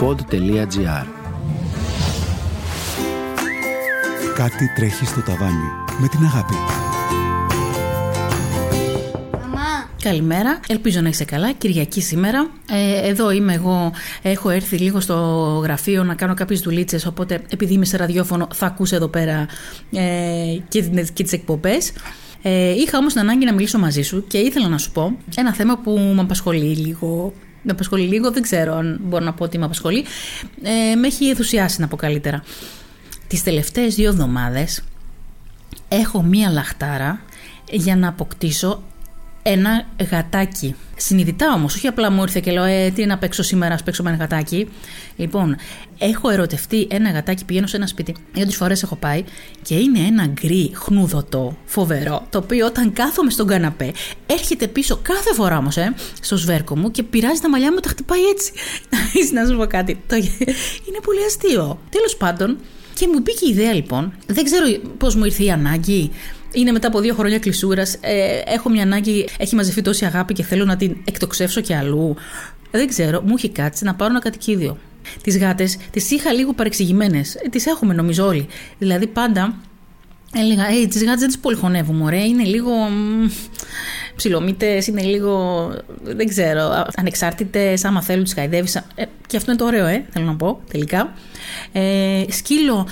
pod.gr Κάτι τρέχει στο ταβάνι με την αγάπη. Καλημέρα, ελπίζω να είσαι καλά. Κυριακή σήμερα. Ε, εδώ είμαι εγώ. Έχω έρθει λίγο στο γραφείο να κάνω κάποιες δουλίτσες. Οπότε, επειδή είμαι σε ραδιόφωνο, θα ακούσει εδώ πέρα ε, και, και τις εκπομπές. Ε, είχα όμως την ανάγκη να μιλήσω μαζί σου και ήθελα να σου πω ένα θέμα που με απασχολεί λίγο. Με απασχολεί λίγο, δεν ξέρω αν μπορώ να πω ότι με απασχολεί. Ε, με έχει ενθουσιάσει να πω καλύτερα. Τις τελευταίες δύο εβδομάδες έχω μία λαχτάρα για να αποκτήσω ένα γατάκι. Συνειδητά όμως, όχι απλά μου ήρθε και λέω: Ε, τι να παίξω σήμερα, ας παίξω με ένα γατάκι. Λοιπόν, έχω ερωτευτεί ένα γατάκι, πηγαίνω σε ένα σπίτι. Δύο φορές έχω πάει και είναι ένα γκρι χνούδωτο, φοβερό, το οποίο όταν κάθομαι στον καναπέ έρχεται πίσω κάθε φορά όμως, ε, στο σβέρκο μου και πειράζει τα μαλλιά μου, τα χτυπάει έτσι. να σου πω κάτι. Είναι πολύ αστείο. Τέλος πάντων, και μου μπήκε η ιδέα λοιπόν. Δεν ξέρω πώς μου ήρθε η ανάγκη. Είναι μετά από δύο χρόνια κλεισούρας. Ε, έχω μια ανάγκη, έχει μαζευτεί τόση αγάπη και θέλω να την εκτοξεύσω και αλλού. Δεν ξέρω, μου έχει κάτσει να πάρω ένα κατοικίδιο. Τις γάτες τις είχα λίγο παρεξηγημένες. Ε, τις έχουμε νομίζω όλοι. Δηλαδή πάντα έλεγα, Ε, τις γάτες δεν τις πολυχονεύουμε, ωραία. Είναι λίγο ψιλομύτε, είναι λίγο. Δεν ξέρω. Ανεξάρτητες, άμα θέλουν, τις χαϊδεύεις. Ε, και αυτό είναι το ωραίο, ε, θέλω να πω τελικά. Ε, σκύλο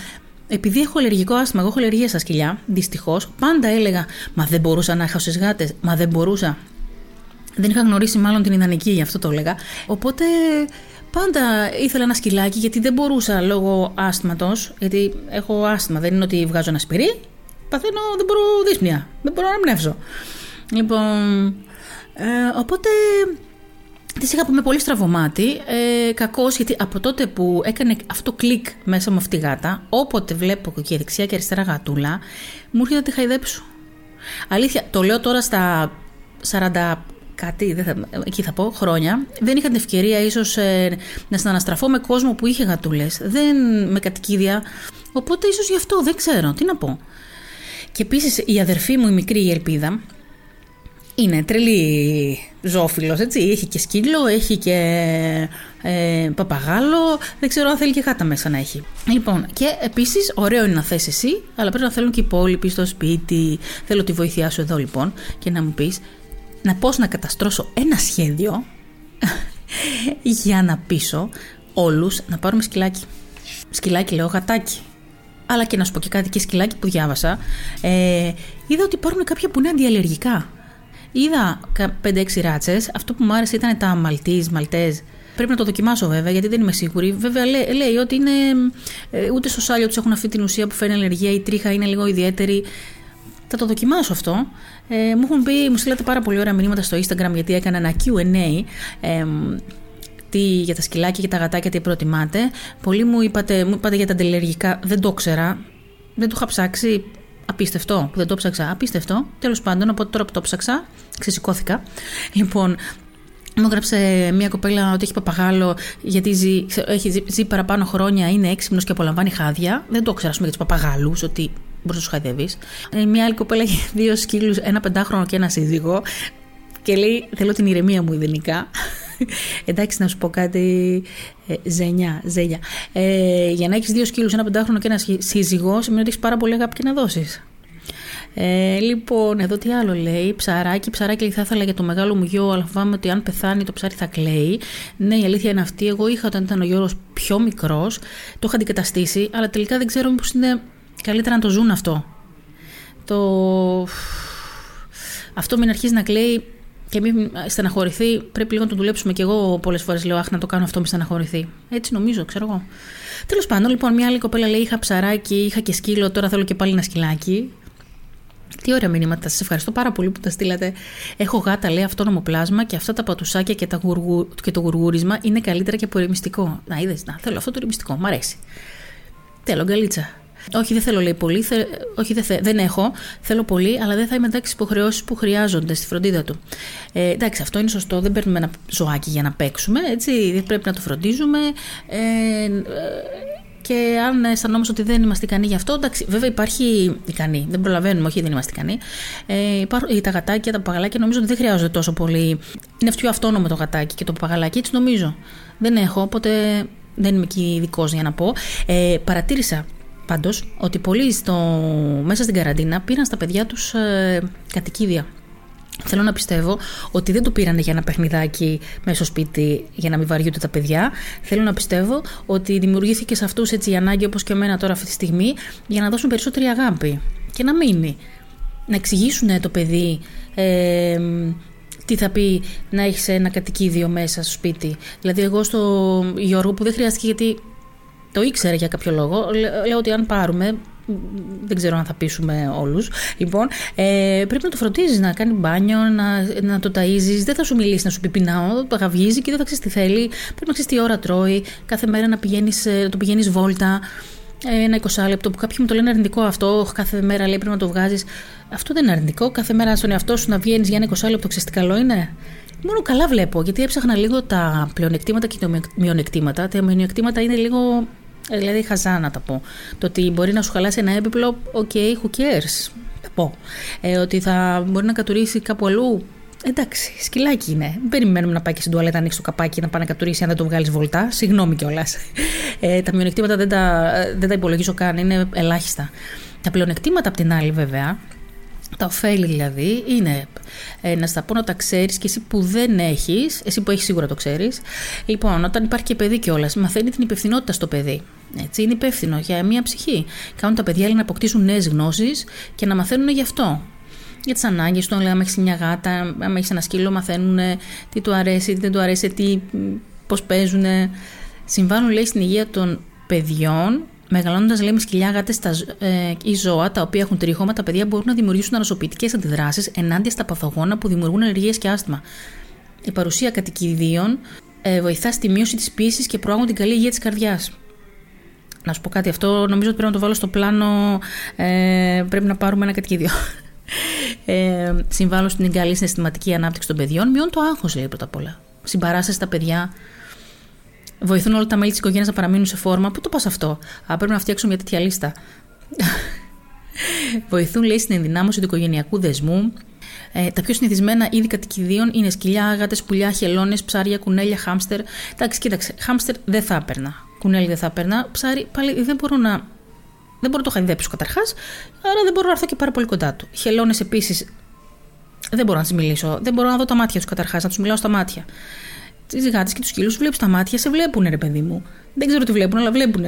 επειδή έχω αλλεργικό άσθημα, εγώ έχω αλλεργία στα σκυλιά, δυστυχώς, πάντα έλεγα Μα δεν μπορούσα να έχω στι γάτες. Μα δεν μπορούσα. Δεν είχα γνωρίσει μάλλον την ιδανική, γι' αυτό το έλεγα. Οπότε πάντα ήθελα ένα σκυλάκι γιατί δεν μπορούσα λόγω άσθματο. Γιατί έχω άσθημα, δεν είναι ότι βγάζω ένα σπυρί. Παθαίνω, δεν μπορώ δύσπνοια. Δεν μπορώ να πνεύσω. Λοιπόν. Ε, οπότε Της είχα πούμε πολύ στραβωμάτι. Ε, Κακός γιατί από τότε που έκανε αυτό κλικ μέσα μου αυτή η γάτα, όποτε βλέπω και δεξιά και αριστερά γατούλα, μου έρχεται να τη χαϊδέψω. Αλήθεια, το λέω τώρα στα 40 κάτι, δεν θα, εκεί θα πω, χρόνια, δεν είχα την ευκαιρία ίσως ε, να συναναστραφώ με κόσμο που είχε γατούλες. Δεν με κατοικίδια. Οπότε ίσως γι' αυτό δεν ξέρω, τι να πω. Και επίσης η αδερφή μου, η μικρή η Ελπίδα, είναι τρελή ζώφιλο, έτσι. Έχει και σκύλο, έχει και ε, παπαγάλο. Δεν ξέρω αν θέλει και γάτα μέσα να έχει. Λοιπόν, και επίσης, ωραίο είναι να θες εσύ, αλλά πρέπει να θέλουν και οι υπόλοιποι στο σπίτι. Θέλω τη βοήθειά σου εδώ λοιπόν και να μου πεις να πώς να καταστρώσω ένα σχέδιο για να πείσω όλους να πάρουμε σκυλάκι. Σκυλάκι, λέω γατάκι. Αλλά και να σου πω και κάτι και σκυλάκι που διάβασα. Ε, είδα ότι υπάρχουν κάποια που είναι αντιαλλεργικά. Είδα 5-6 ράτσες. Αυτό που μου άρεσε ήταν τα Μαλτίζ, Μαλτέζ. Πρέπει να το δοκιμάσω βέβαια, γιατί δεν είμαι σίγουρη. Βέβαια λέει, λέει ότι είναι. Ε, ούτε στο σάλιο τους έχουν αυτή την ουσία που φέρνει αλλεργία. Η τρίχα είναι λίγο ιδιαίτερη. Θα το δοκιμάσω αυτό. Ε, μου έχουν πει, μου στείλατε πάρα πολύ ωραία μηνύματα στο Instagram γιατί έκανα ένα QA. Ε, τι, για τα σκυλάκια και τα γατάκια τι προτιμάτε. Πολλοί μου είπατε, μου είπατε για τα αντιλεργικά, δεν το ξέρα. Δεν το είχα ψάξει. Απίστευτο που δεν το ψάξα. Απίστευτο. Τέλος πάντων, από τώρα που το ψάξα, ξεσηκώθηκα. Λοιπόν, μου έγραψε μια κοπέλα ότι έχει παπαγάλο γιατί ζει, έχει ζει, παραπάνω χρόνια, είναι έξυπνος και απολαμβάνει χάδια. Δεν το ξέρω, για τους παπαγάλους, ότι μπορείς να τους χαϊδεύεις. Ε, μια άλλη κοπέλα έχει δύο σκύλους, ένα πεντάχρονο και ένα σύζυγο. Και λέει: Θέλω την ηρεμία μου ιδανικά. Εντάξει, να σου πω κάτι. Ε, ζενιά, ζένια. Ε, για να έχεις δύο σκύλους, ένα πεντάχρονο και ένα σύζυγος, σημαίνει ότι έχεις πάρα πολύ αγάπη και να δώσεις. Ε, λοιπόν, εδώ τι άλλο λέει. Ψαράκι, ψαράκι θα ήθελα για το μεγάλο μου γιο, αλλά φοβάμαι ότι αν πεθάνει το ψάρι θα κλαίει. Ναι, η αλήθεια είναι αυτή. Εγώ είχα όταν ήταν ο Γιώργο πιο μικρός, το είχα αντικαταστήσει, αλλά τελικά δεν ξέρω μήπως είναι καλύτερα να το ζουν αυτό. Το. Αυτό μην αρχίζει να κλαίει και μην στεναχωρηθεί, πρέπει λίγο να το δουλέψουμε. Και εγώ πολλές φορές λέω: Αχ, να το κάνω αυτό, μην στεναχωρηθεί. Έτσι νομίζω, ξέρω εγώ. Τέλος πάντων, λοιπόν, μια άλλη κοπέλα λέει: Είχα ψαράκι, είχα και σκύλο, τώρα θέλω και πάλι ένα σκυλάκι. Τι ωραία μηνύματα. Σας ευχαριστώ πάρα πολύ που τα στείλατε. Έχω γάτα, λέει αυτόνομο πλάσμα και αυτά τα πατουσάκια και, τα γουργου... και το γουργούρισμα είναι καλύτερα και από ρεμιστικό. Να είδες, να θέλω αυτό το ρεμιστικό, μ' αρέσει. Θέλω γκαλίτσα. Όχι, δεν θέλω λέει πολύ. Θε... Όχι, δεν, θε... δεν έχω. Θέλω πολύ, αλλά δεν θα είμαι εντάξει στι υποχρεώσεις που χρειάζονται στη φροντίδα του. Ε, εντάξει, αυτό είναι σωστό. Δεν παίρνουμε ένα ζωάκι για να παίξουμε. Έτσι. Δεν πρέπει να το φροντίζουμε. Ε, και αν αισθανόμαστε ότι δεν είμαστε ικανοί γι' αυτό, εντάξει, βέβαια υπάρχει ικανή, δεν προλαβαίνουμε, όχι δεν είμαστε ικανοί. Ε, υπάρχουν, τα γατάκια, τα παγαλάκια νομίζω ότι δεν χρειάζονται τόσο πολύ. Είναι πιο αυτόνομο το γατάκι και το παγαλάκι, έτσι νομίζω. Δεν έχω, οπότε δεν είμαι εκεί ειδικός για να πω. Ε, παρατήρησα πάντως ότι πολλοί στο, μέσα στην καραντίνα πήραν στα παιδιά τους ε, κατοικίδια. Θέλω να πιστεύω ότι δεν το πήρανε για ένα παιχνιδάκι μέσα στο σπίτι για να μην βαριούνται τα παιδιά. Θέλω να πιστεύω ότι δημιουργήθηκε σε αυτούς έτσι η ανάγκη όπως και εμένα τώρα αυτή τη στιγμή για να δώσουν περισσότερη αγάπη και να μείνει. Να εξηγήσουν το παιδί ε, τι θα πει να έχεις ένα κατοικίδιο μέσα στο σπίτι. Δηλαδή, εγώ στο Γιώργο που δεν χρειάστηκε γιατί το ήξερε για κάποιο λόγο, λέω ότι αν πάρουμε δεν ξέρω αν θα πείσουμε όλους. Λοιπόν, ε, πρέπει να το φροντίζεις, να κάνει μπάνιο, να, να το ταΐζεις. Δεν θα σου μιλήσει να σου πει πεινάω, το αγαυγίζει και δεν θα ξέρεις τι θέλει. Πρέπει να ξέρεις τι ώρα τρώει, κάθε μέρα να, πηγαίνεις, ε, να το πηγαίνεις βόλτα. Ε, ένα 20 λεπτό που κάποιοι μου το λένε αρνητικό αυτό, κάθε μέρα λέει πρέπει να το βγάζεις. Αυτό δεν είναι αρνητικό. Κάθε μέρα στον εαυτό σου να βγαίνεις για ένα 20 λεπτό, ξέρεις τι καλό είναι. Μόνο καλά βλέπω, γιατί έψαχνα λίγο τα πλεονεκτήματα και τα μειονεκτήματα. Τα μειονεκτήματα είναι λίγο ε, δηλαδή χαζά να τα πω. Το ότι μπορεί να σου χαλάσει ένα έπιπλο, ok, who cares. Θα πω. Ε, ότι θα μπορεί να κατουρίσει κάπου αλλού. Εντάξει, σκυλάκι είναι. Δεν περιμένουμε να πάει και στην τουαλέτα, ανοίξει το καπάκι να πάει να κατουρίσει αν δεν το βγάλεις βολτά. Συγγνώμη κιόλας. Ε, τα μειονεκτήματα δεν τα, δεν τα υπολογίζω καν, είναι ελάχιστα. Τα πλεονεκτήματα απ' την άλλη, βέβαια, τα ωφέλη δηλαδή είναι ε, να στα πω να τα ξέρεις και εσύ που δεν έχεις, εσύ που έχεις σίγουρα το ξέρεις. Λοιπόν, όταν υπάρχει και παιδί κιόλας, μαθαίνει την υπευθυνότητα στο παιδί. Έτσι, είναι υπεύθυνο για μια ψυχή. Κάνουν τα παιδιά να αποκτήσουν νέες γνώσεις και να μαθαίνουν γι' αυτό. Για τις ανάγκες του, αν έχεις μια γάτα, αν έχεις ένα σκύλο, μαθαίνουν τι του αρέσει, τι δεν του αρέσει, τι, πώς παίζουν. Συμβάλλουν, λέει, στην υγεία των παιδιών Μεγαλώνοντας, λέμε, σκυλιά, γάτες ε, ή ζώα τα οποία έχουν τρίχωμα, τα παιδιά μπορούν να δημιουργήσουν ανασωπητικές αντιδράσεις ενάντια στα παθογόνα που δημιουργούν αλλεργίες και άσθμα. Η παρουσία κατοικιδίων ε, βοηθά στη μείωση της πίεση και προάγουν την καλή υγεία της καρδιάς. Να σου πω κάτι, αυτό νομίζω ότι πρέπει να το βάλω στο πλάνο. Ε, πρέπει να πάρουμε ένα κατοικίδιο. Ε, συμβάλλουν στην καλή συναισθηματική ανάπτυξη των παιδιών. Μειώνουν το άγχος, λέει πρώτα απ' όλα. Συμπαράσταση στα παιδιά, βοηθούν όλα τα μέλη της οικογένειας να παραμείνουν σε φόρμα. Πού το πας αυτό; Α, πρέπει να φτιάξουμε μια τέτοια λίστα. βοηθούν, λέει, στην ενδυνάμωση του οικογενειακού δεσμού. Ε, τα πιο συνηθισμένα είδη κατοικιδίων είναι σκυλιά, άγατες, πουλιά, χελώνες, ψάρια, κουνέλια, χάμστερ. Εντάξει, κοίταξε, χάμστερ δεν θα έπαιρνα. Κουνέλι δεν θα έπαιρνα. Ψάρι πάλι δεν μπορώ να. Δεν μπορώ να το χαϊδέψω καταρχάς, άρα δεν μπορώ να έρθω και πάρα πολύ κοντά του. Χελώνες επίσης δεν μπορώ να τις μιλήσω. Δεν μπορώ να δω τα μάτια τους καταρχάς, να τους μιλάω στα μάτια τι γάτε και τους σκύλους βλέπεις τα μάτια, σε βλέπουν, ρε παιδί μου. Δεν ξέρω τι βλέπουν, αλλά βλέπουν.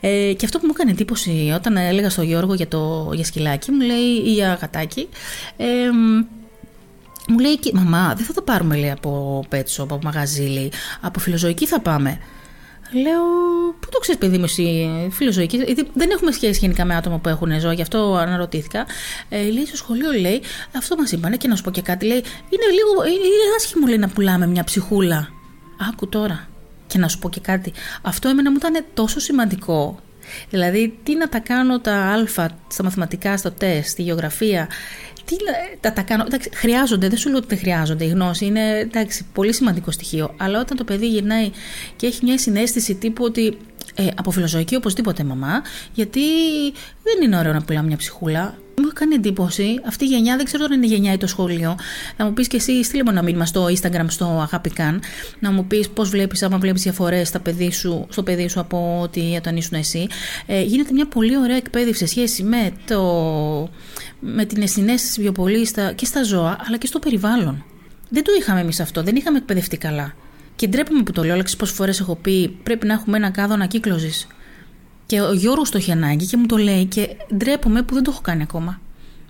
Ε, και αυτό που μου έκανε εντύπωση όταν έλεγα στο Γιώργο για το για σκυλάκι, μου λέει ή για γατάκι, ε, μου λέει, μαμά, δεν θα το πάρουμε λέει, από πέτσο, από μαγαζί, λέει, από φιλοζωική θα πάμε. Λέω, πού το ξέρεις, παιδί μου, εσύ, φιλοζωική. Γιατί δεν έχουμε σχέση γενικά με άτομα που έχουν ζώα, γι' αυτό αναρωτήθηκα. Ε, λέει στο σχολείο, λέει, αυτό μας είπανε και να σου πω και κάτι, λέει, είναι λίγο, είναι άσχημο λέει, να πουλάμε μια ψυχούλα. Άκου τώρα. Και να σου πω και κάτι. Αυτό εμένα μου ήταν τόσο σημαντικό. Δηλαδή, τι να τα κάνω τα α στα μαθηματικά, στο τεστ, στη γεωγραφία, τι, τα, τα κάνω. Εντάξει, χρειάζονται, δεν σου λέω ότι δεν χρειάζονται. Η γνώση είναι εντάξει, πολύ σημαντικό στοιχείο. Αλλά όταν το παιδί γυρνάει και έχει μια συνέστηση τύπου ότι ε, από φιλοζωική οπωσδήποτε μαμά, γιατί δεν είναι ωραίο να πουλάμε μια ψυχούλα. Μου κάνει εντύπωση αυτή η γενιά, δεν ξέρω αν είναι γενιά ή το σχολείο. Να μου πεις και εσύ, στείλε μου ένα μήνυμα στο Instagram, στο Αγάπη Καν, να μου πεις πώς βλέπεις, άμα βλέπεις διαφορές στο παιδί σου από ότι όταν ήσουν εσύ. Ε, γίνεται μια πολύ ωραία εκπαίδευση σε σχέση με, το, με την συνέστηση πιο πολύ στα, και στα ζώα, αλλά και στο περιβάλλον. Δεν το είχαμε εμείς αυτό, δεν είχαμε εκπαιδευτεί καλά. Και ντρέπομαι που το λέω, αλλά πόσες φορές έχω πει πρέπει να έχουμε ένα κάδο ανακύκλωσης. Και ο Γιώργος το έχει ανάγκη και μου το λέει και ντρέπομαι που δεν το έχω κάνει ακόμα.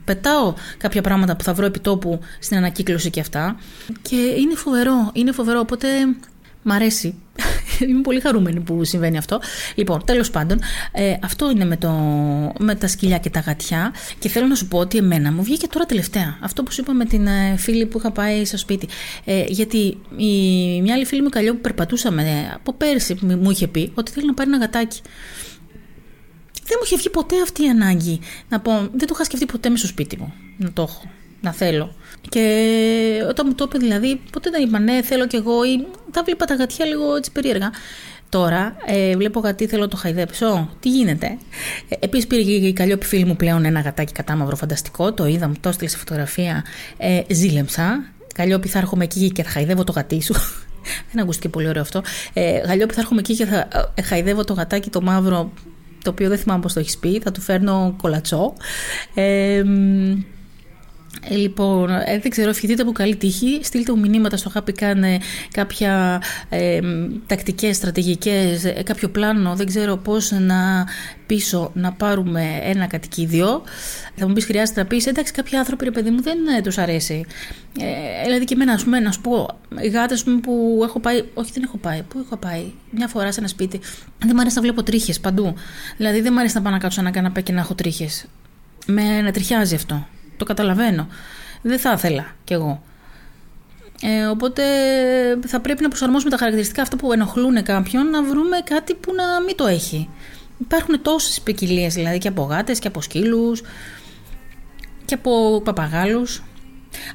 Πετάω κάποια πράγματα που θα βρω επί τόπου στην ανακύκλωση και αυτά. Και είναι φοβερό, είναι φοβερό. Οπότε μ' αρέσει. Είμαι πολύ χαρούμενη που συμβαίνει αυτό. Λοιπόν, τέλος πάντων, ε, αυτό είναι με, το, με τα σκυλιά και τα γατιά. Και θέλω να σου πω ότι εμένα μου βγήκε τώρα τελευταία. Αυτό που σου είπα με την ε, φίλη που είχα πάει στο σπίτι. Ε, γιατί η, μια άλλη φίλη μου καλλιό που περπατούσαμε από πέρσι μου είχε πει ότι θέλει να πάρει ένα γατάκι. Δεν μου είχε βγει ποτέ αυτή η ανάγκη. Να πω, δεν το είχα σκεφτεί ποτέ μες στο σπίτι μου. Να το έχω. Να θέλω. Και όταν μου το είπε δηλαδή, ποτέ δεν είπα ναι, θέλω κι εγώ ή τα βλέπα τα γατιά λίγο έτσι περίεργα. Τώρα ε, βλέπω γατί, θέλω να το χαϊδέψω. Τι γίνεται; Ε, Επίσης πήρε και η καλλιόπη φίλη μου πλέον ένα γατάκι κατάμαυρο φανταστικό. Το είδα, μου το έστειλε σε φωτογραφία. Ε, ζήλεμψα. Καλλιόπη θα έρχομαι εκεί και θα χαϊδεύω το γατί σου. Δεν ακούστηκε πολύ ωραίο αυτό. Ε, Γαλλιόπη θα έρχομαι εκεί και θα ε, χαϊδεύω το γατάκι το μαύρο, το οποίο δεν θυμάμαι πώς το έχεις πει. Θα του φέρνω κολατσό. Ε, ε, λοιπόν, ε, δεν ξέρω, ευχηθείτε από καλή τύχη. Στείλτε μου μηνύματα στο Happy κάνε κάποια ε, τακτικές, στρατηγικές, ε, κάποιο πλάνο. Δεν ξέρω πώς να πίσω να πάρουμε ένα κατοικίδιο. Θα μου πεις χρειάζεται να πεις εντάξει, κάποιοι άνθρωποι, ρε παιδί μου, δεν ε, τους αρέσει. Ε, δηλαδή και εμένα, ας πούμε, να σου πω, οι γάτες που έχω πάει. Όχι, δεν έχω πάει. Πού έχω πάει. Μια φορά σε ένα σπίτι. Δεν μου αρέσει να βλέπω τρίχες παντού. Δηλαδή δεν μου αρέσει να πάω να κάτσω ένα καναπέ και να έχω τρίχες. Με να τριχιάζει αυτό. Το καταλαβαίνω. Δεν θα ήθελα κι εγώ. Ε, οπότε θα πρέπει να προσαρμόσουμε τα χαρακτηριστικά αυτά που ενοχλούν κάποιον να βρούμε κάτι που να μην το έχει. Υπάρχουν τόσες ποικιλίες δηλαδή και από γάτες και από σκύλους και από παπαγάλους.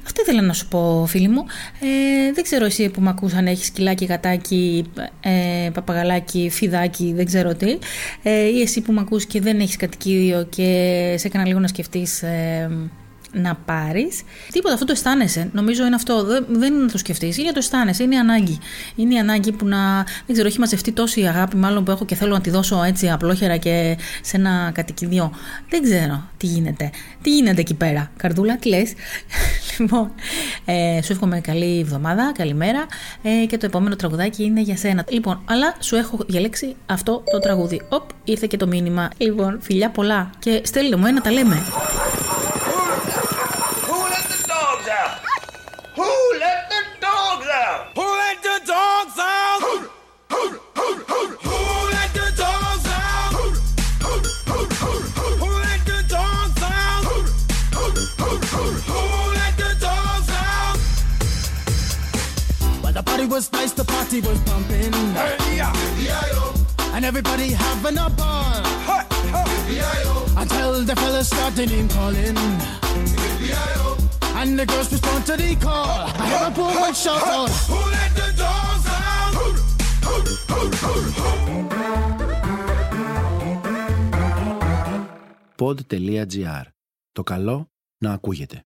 Αυτό ήθελα να σου πω φίλοι μου. Ε, δεν ξέρω εσύ που με ακούς αν έχεις σκυλάκι, γατάκι, ε, παπαγαλάκι, φιδάκι, δεν ξέρω τι. Ε, ή εσύ που με ακούς και δεν έχεις κατοικίδιο και σε έκανα λίγο να σκεφτείς... Ε, να πάρεις. Τίποτα, αυτό το αισθάνεσαι. Νομίζω είναι αυτό. Δεν, δεν είναι να το σκεφτείς. Είναι το αισθάνεσαι. Είναι η ανάγκη. Είναι η ανάγκη που να. Δεν ξέρω, έχει μαζευτεί τόση αγάπη, μάλλον που έχω και θέλω να τη δώσω έτσι απλόχερα και σε ένα κατοικιδιό. Δεν ξέρω τι γίνεται. Τι γίνεται εκεί πέρα. Καρδούλα, τι λες; λοιπόν, ε, σου εύχομαι καλή εβδομάδα, καλημέρα. Ε, και το επόμενο τραγουδάκι είναι για σένα. Λοιπόν, αλλά σου έχω διαλέξει αυτό το τραγούδι. Οπ, ήρθε και το μήνυμα. Λοιπόν, φιλιά πολλά. Και στέλνε μου ένα, τα λέμε. And everybody having a ball. Hey, hey. Until the fellas started name calling. And the girls respond to the call. I have a poor one shout out. Who let the dogs out? Pod.gr. Το καλό να ακούγεται.